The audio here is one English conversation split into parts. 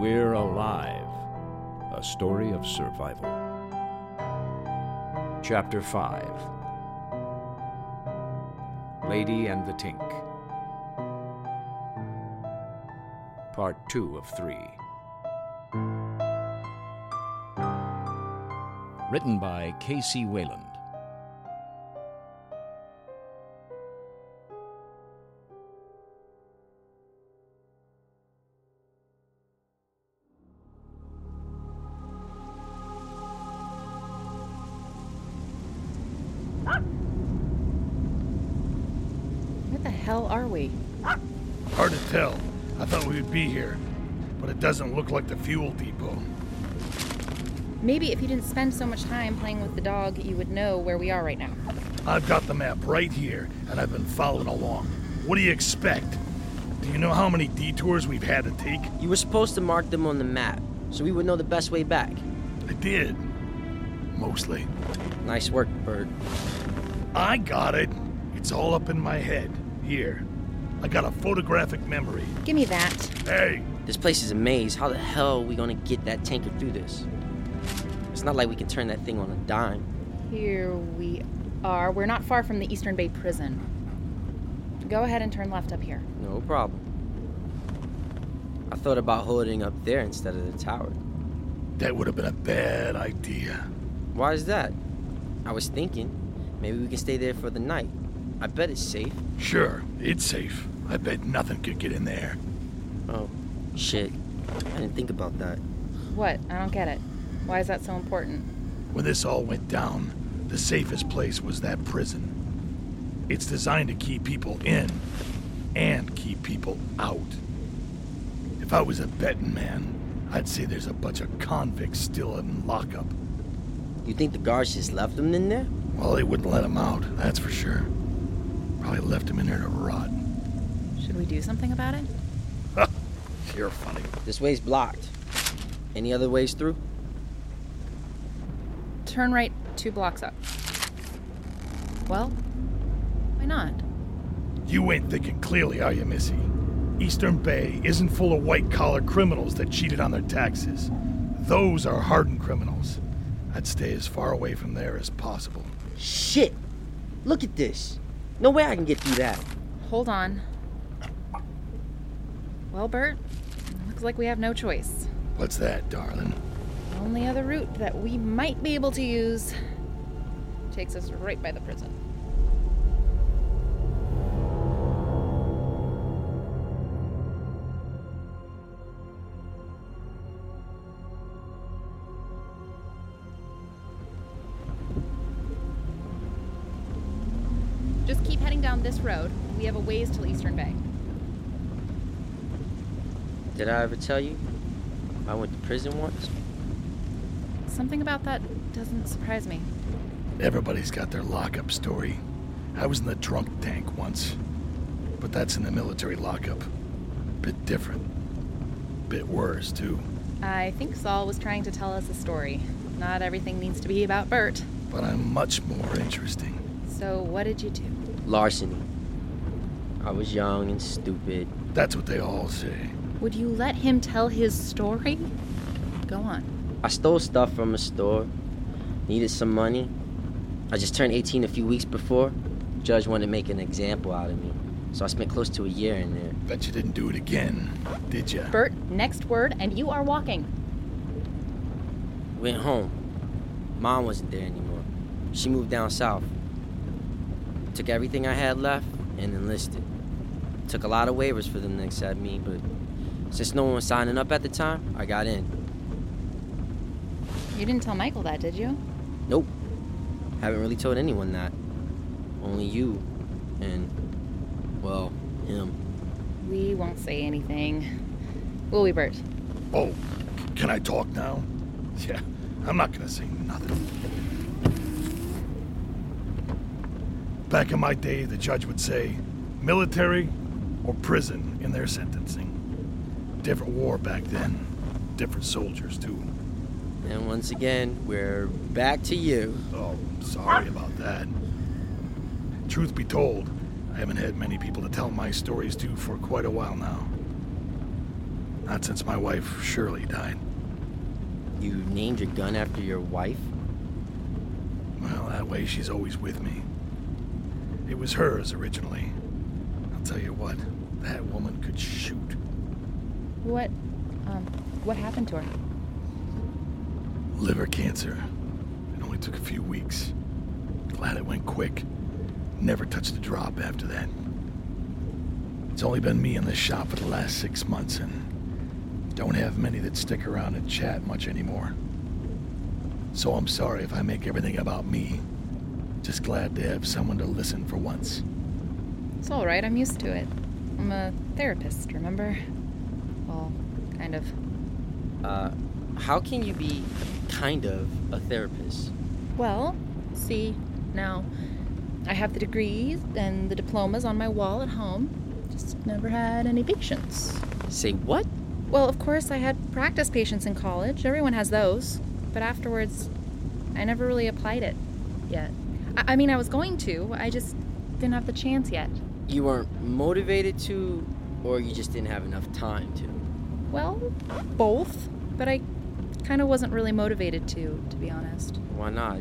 We're Alive A Story of Survival. Chapter 5 Lady and the Tank. Part 2 of 3. Written by K.C. Wayland. Hell are we? Hard to tell. I thought we would be here, but it doesn't look like the fuel depot. Maybe if you didn't spend so much time playing with the dog, you would know where we are right now. I've got the map right here, and I've been following along. What do you expect? Do you know how many detours we've had to take? You were supposed to mark them on the map, so we would know the best way back. I did. Mostly. Nice work, Bert. I got it. It's all up in my head. Here. I got a photographic memory. Give me that. Hey, This place is a maze. How the hell are we gonna get that tanker through this? It's not like we can turn that thing on a dime. Here we are. We're not far from the Eastern Bay Prison. Go ahead and turn left up here. No problem. I thought about holding up there instead of the tower. that would have been a bad idea. Why is that? I was thinking, maybe we can stay there for the night. I bet it's safe. Sure, it's safe. I bet nothing could get in there. Oh, shit. I didn't think about that. What? I don't get it. Why is that so important? When this all went down, the safest place was that prison. It's designed to keep people in and keep people out. If I was a betting man, I'd say there's a bunch of convicts still in lockup. You think the guards just left them in there? Well, they wouldn't let them out, that's for sure. Probably left him in there to rot. Should we do something about it? You're funny. This way's blocked. Any other ways through? Turn right two blocks up. Well, why not? You ain't thinking clearly, are you, Missy? Eastern Bay isn't full of white collar criminals that cheated on their taxes. Those are hardened criminals. I'd stay as far away from there as possible. Shit! Look at this. No way I can get through that. Hold on. Well, Bert, looks like we have no choice. What's that, darling? The only other route that we might be able to use takes us right by the prison. Road. We have a ways till Eastern Bay. Did I ever tell you? I went to prison once. Something about that doesn't surprise me. Everybody's got their lockup story. I was in the drunk tank once, but that's in the military lockup. Bit different. Bit worse, too. I think Saul was trying to tell us a story. Not everything needs to be about Bert. But I'm much more interesting. So, what did you do? Larceny. I was young and stupid. That's what they all say. Would you let him tell his story? Go on. I stole stuff from a store. Needed some money. I just turned 18 a few weeks before. Judge wanted to make an example out of me. So I spent close to a year in there. Bet you didn't do it again, did you? Bert, next word, and you are walking. Went home. Mom wasn't there anymore. She moved down south. Took everything I had left and enlisted. Took a lot of waivers for them to accept me, but since no one was signing up at the time, I got in. You didn't tell Michael that, did you? Nope. Haven't really told anyone that. Only you and, well, him. We won't say anything. Will we, Bert? Oh, can I talk now? Yeah, I'm not gonna say nothing. Back in my day, the judge would say military or prison in their sentencing. Different war back then, different soldiers, too. And once again, we're back to you. Oh, sorry about that. Truth be told, I haven't had many people to tell my stories to for quite a while now. Not since my wife, Shirley, died. You named your gun after your wife? Well, that way she's always with me. It was hers originally. I'll tell you what, that woman could shoot. What, um, what happened to her? Liver cancer. It only took a few weeks. Glad it went quick. Never touched a drop after that. It's only been me in the shop for the last six months, and don't have many that stick around and chat much anymore. So I'm sorry if I make everything about me. Just glad to have someone to listen for once. It's all right. I'm used to it. I'm a therapist, remember? Well, kind of. Uh, how can you be kind of a therapist? Well, see, now, I have the degrees and the diplomas on my wall at home. Just never had any patients. Say what? Well, of course, I had practice patients in college. Everyone has those. But afterwards, I never really applied it yet. I, I mean, I was going to, I just didn't have the chance yet. You weren't motivated to, or you just didn't have enough time to? Well, both. But I kind of wasn't really motivated to, to be honest. Why not?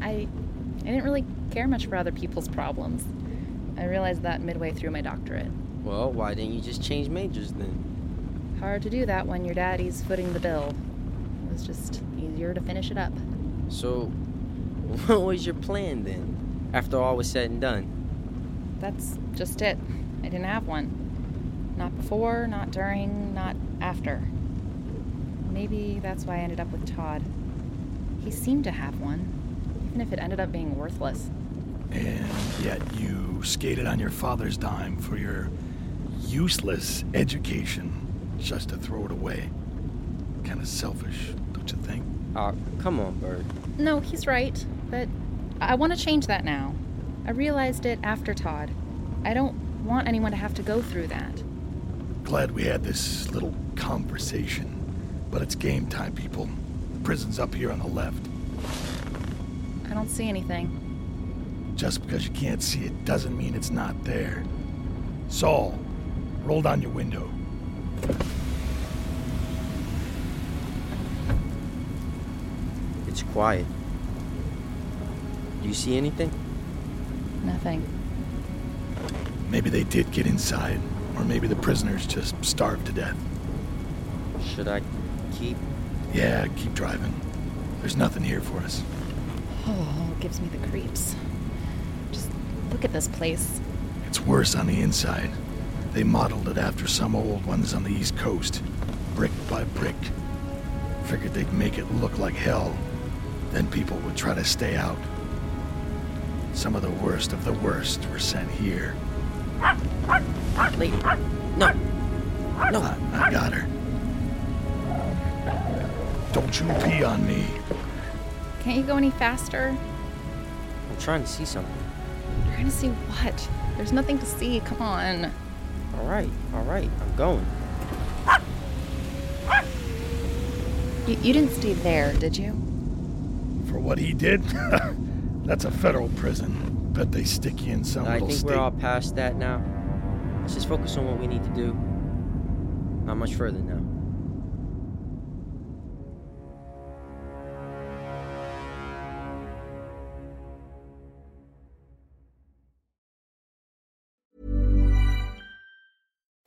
I, I didn't really care much for other people's problems. I realized that midway through my doctorate. Well, why didn't you just change majors then? Hard to do that when your daddy's footing the bill. It was just easier to finish it up. So, what was your plan then, after all was said and done? That's just it. I didn't have one. Not before, not during, not after. Maybe that's why I ended up with Todd. He seemed to have one, even if it ended up being worthless. And yet you skated on your father's dime for your useless education just to throw it away. Kind of selfish, don't you think? Oh, come on, Bert. No, he's right, but I want to change that now. I realized it after Todd. I don't want anyone to have to go through that. Glad we had this little conversation. But it's game time, people. The prison's up here on the left. I don't see anything. Just because you can't see it doesn't mean it's not there. Saul, roll down your window. It's quiet. Do you see anything? Nothing. Maybe they did get inside, or maybe the prisoners just starved to death. Should I keep? Yeah, keep driving. There's nothing here for us. Oh, it gives me the creeps. Just look at this place. It's worse on the inside. They modeled it after some old ones on the East Coast, brick by brick. Figured they'd make it look like hell. Then people would try to stay out. Some of the worst of the worst were sent here. Lady. No. No. I, I got her. Don't you pee on me. Can't you go any faster? I'm trying to see something. Trying to see what? There's nothing to see. Come on. All right, all right, I'm going. You, you didn't stay there, did you? For what he did? That's a federal prison. Bet they stick you in some I little think state. we're all past that now. Let's just focus on what we need to do. Not much further now.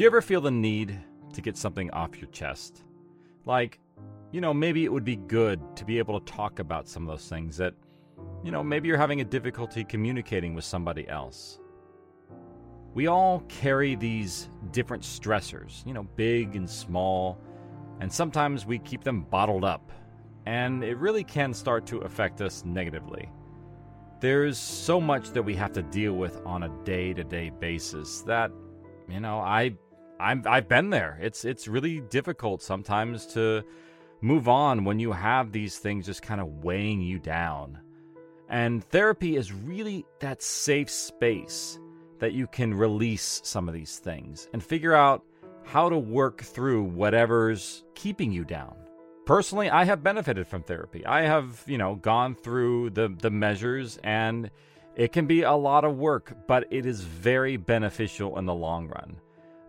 Do you ever feel the need to get something off your chest? Like, you know, maybe it would be good to be able to talk about some of those things that, you know, maybe you're having a difficulty communicating with somebody else. We all carry these different stressors, you know, big and small, and sometimes we keep them bottled up, and it really can start to affect us negatively. There's so much that we have to deal with on a day-to-day basis that you know, I I'm I've been there. It's it's really difficult sometimes to move on when you have these things just kind of weighing you down. And therapy is really that safe space that you can release some of these things and figure out how to work through whatever's keeping you down. Personally, I have benefited from therapy. I have, you know, gone through the the measures and it can be a lot of work, but it is very beneficial in the long run.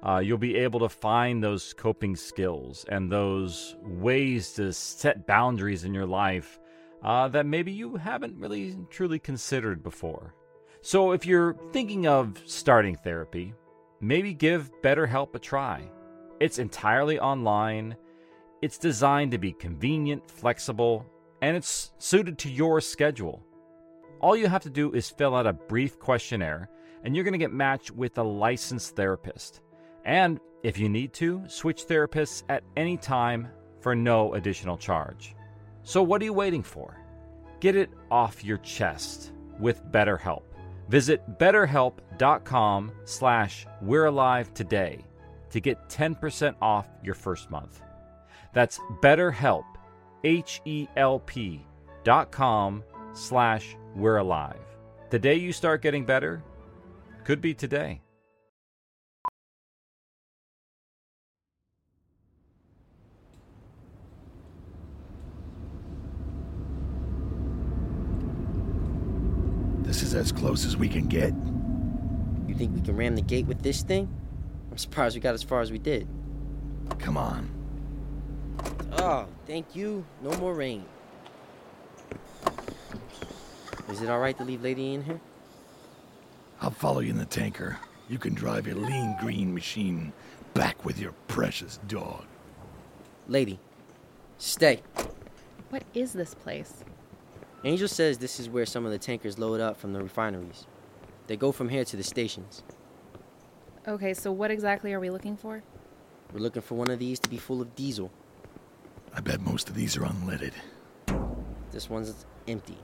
Uh, you'll be able to find those coping skills and those ways to set boundaries in your life uh, that maybe you haven't really truly considered before. So, if you're thinking of starting therapy, maybe give BetterHelp a try. It's entirely online, it's designed to be convenient, flexible, and it's suited to your schedule. All you have to do is fill out a brief questionnaire, and you're going to get matched with a licensed therapist. And if you need to, switch therapists at any time for no additional charge. So what are you waiting for? Get it off your chest with BetterHelp. Visit betterhelp.com slash we're alive today to get 10% off your first month. That's betterhelp, H-E-L-P dot com slash we're alive. The day you start getting better could be today. This is as close as we can get. You think we can ram the gate with this thing? I'm surprised we got as far as we did. Come on. Oh, thank you. No more rain. Is it alright to leave Lady in here? I'll follow you in the tanker. You can drive your lean green machine back with your precious dog. Lady, stay. What is this place? Angel says this is where some of the tankers load up from the refineries. They go from here to the stations. Okay, so what exactly are we looking for? We're looking for one of these to be full of diesel. I bet most of these are unleaded. This one's empty.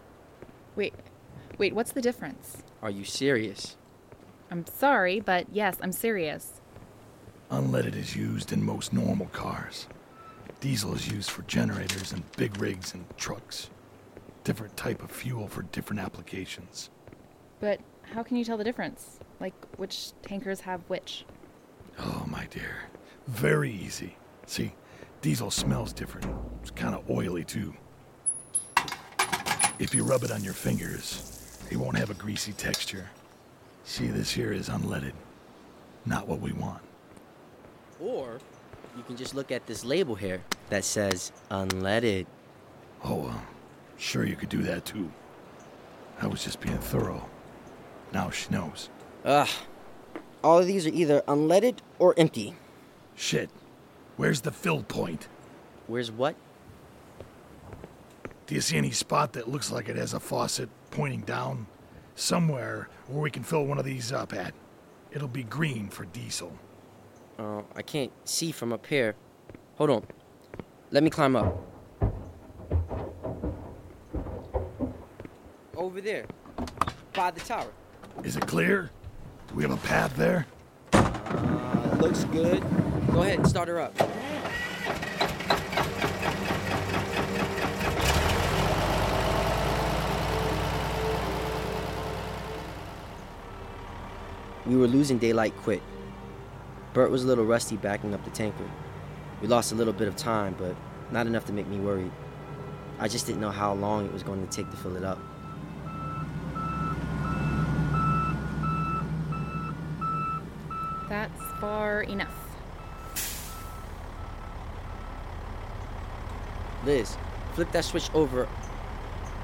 Wait, wait, what's the difference? Are you serious? I'm sorry, but yes, I'm serious. Unleaded is used in most normal cars. Diesel is used for generators and big rigs and trucks. Different type of fuel for different applications. But how can you tell the difference? Like, which tankers have which? Oh, my dear. Very easy. See, diesel smells different. It's kind of oily, too. If you rub it on your fingers, it won't have a greasy texture. See, this here is unleaded. Not what we want. Or you can just look at this label here that says unleaded. Oh, well, sure you could do that, too. I was just being thorough. Now she knows. Ugh. All of these are either unleaded or empty. Shit. Where's the fill point? Where's what? Do you see any spot that looks like it has a faucet pointing down? Somewhere where we can fill one of these up at. It'll be green for diesel. Oh, I can't see from up here. Hold on. Let me climb up. Over there. By the tower. Is it clear? Do we have a path there? Uh, looks good. Go ahead, and start her up. We were losing daylight quick. Bert was a little rusty backing up the tanker. We lost a little bit of time, but not enough to make me worried. I just didn't know how long it was going to take to fill it up. That's far enough. Liz, flip that switch over.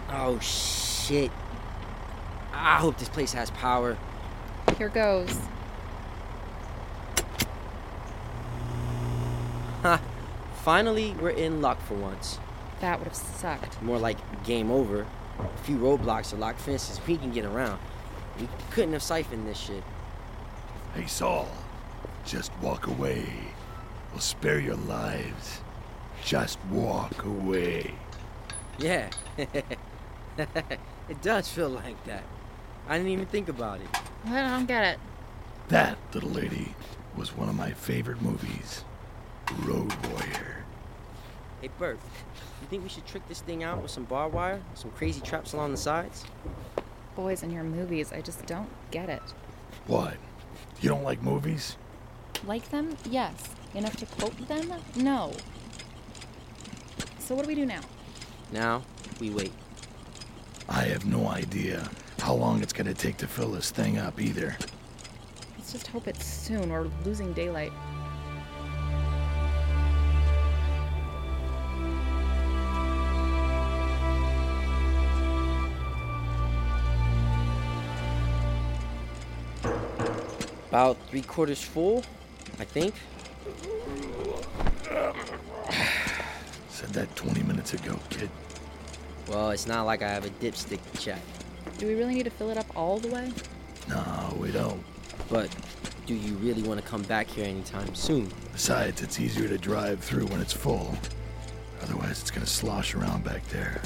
Oh, shit. I hope this place has power. Here goes. Ha! Finally, we're in luck for once. That would have sucked. More like game over. A few roadblocks or locked fences, we can get around. We couldn't have siphoned this shit. Hey, Saul. Just walk away. We'll spare your lives. Just walk away. Yeah. it does feel like that. I didn't even think about it. I don't get it. That, little lady, was one of my favorite movies Road Warrior. Hey, Bert, you think we should trick this thing out with some barbed wire? Some crazy traps along the sides? Boys in your movies, I just don't get it. What? You don't like movies? Like them? Yes. Enough to quote them? No. So what do we do now? Now, we wait. I have no idea how long it's gonna take to fill this thing up either. Let's just hope it's soon. We're losing daylight. About three quarters full, I think. Said that 20 minutes ago, kid. Well, it's not like I have a dipstick to check. Do we really need to fill it up all the way? No, we don't. But do you really want to come back here anytime soon? Besides, it's easier to drive through when it's full. Otherwise, it's gonna slosh around back there.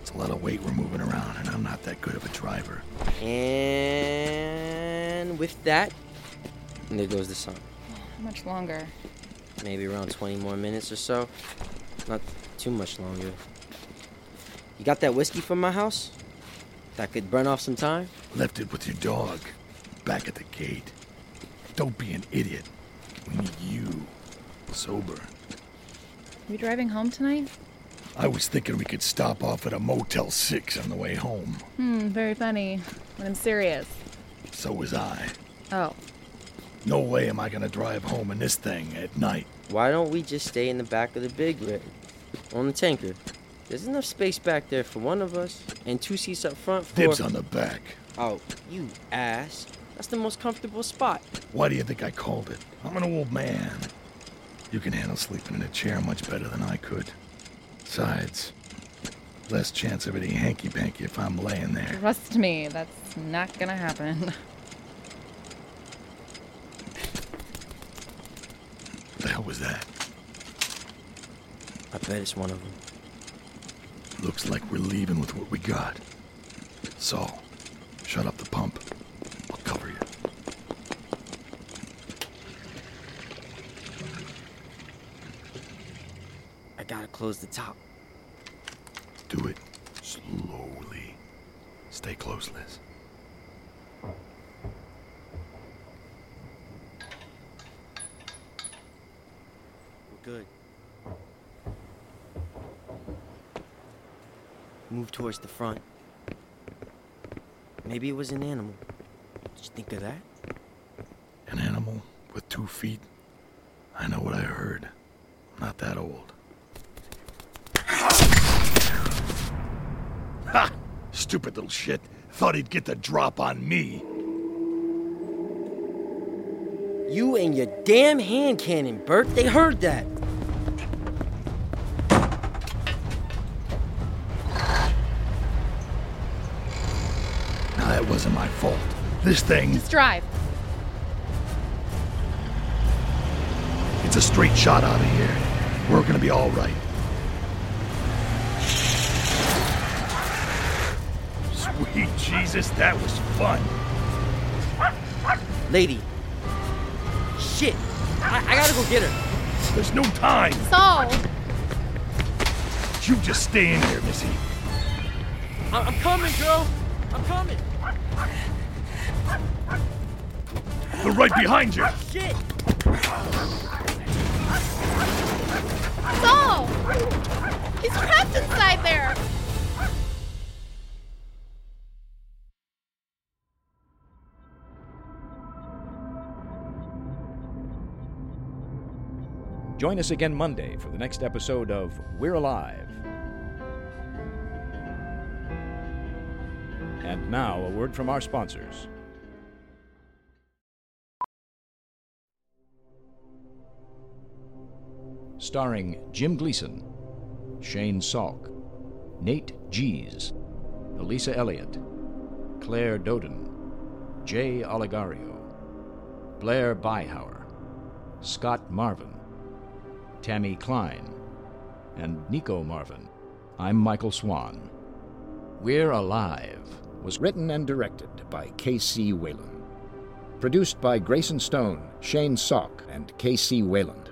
It's a lot of weight we're moving around, and I'm not that good of a driver. And with that, and there goes the sun. How much longer? Maybe around 20 more minutes or so. Not too much longer. You got that whiskey from my house? That could burn off some time? Left it with your dog, back at the gate. Don't be an idiot. We need you, sober. we driving home tonight? I was thinking we could stop off at a Motel 6 on the way home. Hmm, very funny. But I'm serious. So was I. Oh, No way am I gonna drive home in this thing at night. Why don't we just stay in the back of the big rig? On the tanker. There's enough space back there for one of us, and two seats up front for. Dibs on the back. Oh, you ass. That's the most comfortable spot. Why do you think I called it? I'm an old man. You can handle sleeping in a chair much better than I could. Besides, less chance of any hanky panky if I'm laying there. trust me, that's not gonna happen. was that? I bet it's one of them. Looks like we're leaving with what we got. Saul, shut up the pump. I'll cover you. I gotta close the top. Do it slowly. Stay close, Liz. Towards the front. Maybe it was an animal. Did you think of that? An animal with two feet? I know what I heard. I'm not that old. Ha! Stupid little shit. Thought he'd get the drop on me. You and your damn hand cannon, Bert. They heard that. Wasn't my fault. This thing, Just drive. it's a straight shot out of here. We're gonna be all right. Sweet Jesus, that was fun. Lady. Shit. I, I gotta go get her. There's no time. Saul! You just stay in there, Missy. I- I'm coming, girl. I'm coming. They're right behind you. Shit. Saul! He's trapped inside there! Join us again Monday for the next episode of We're Alive. And now, a word from our sponsors. Starring Jim Gleason, Shane Salk, Nate Gies, Elisa Elliott, Claire Doden, Jay Oligario, Blair Byhauer, Scott Marvin, Tammy Klein, and Nico Marvin. I'm Michael Swan. We're Alive was written and directed by K.C. Wayland. Produced by Grayson Stone, Shane Salk, and K.C. Wayland.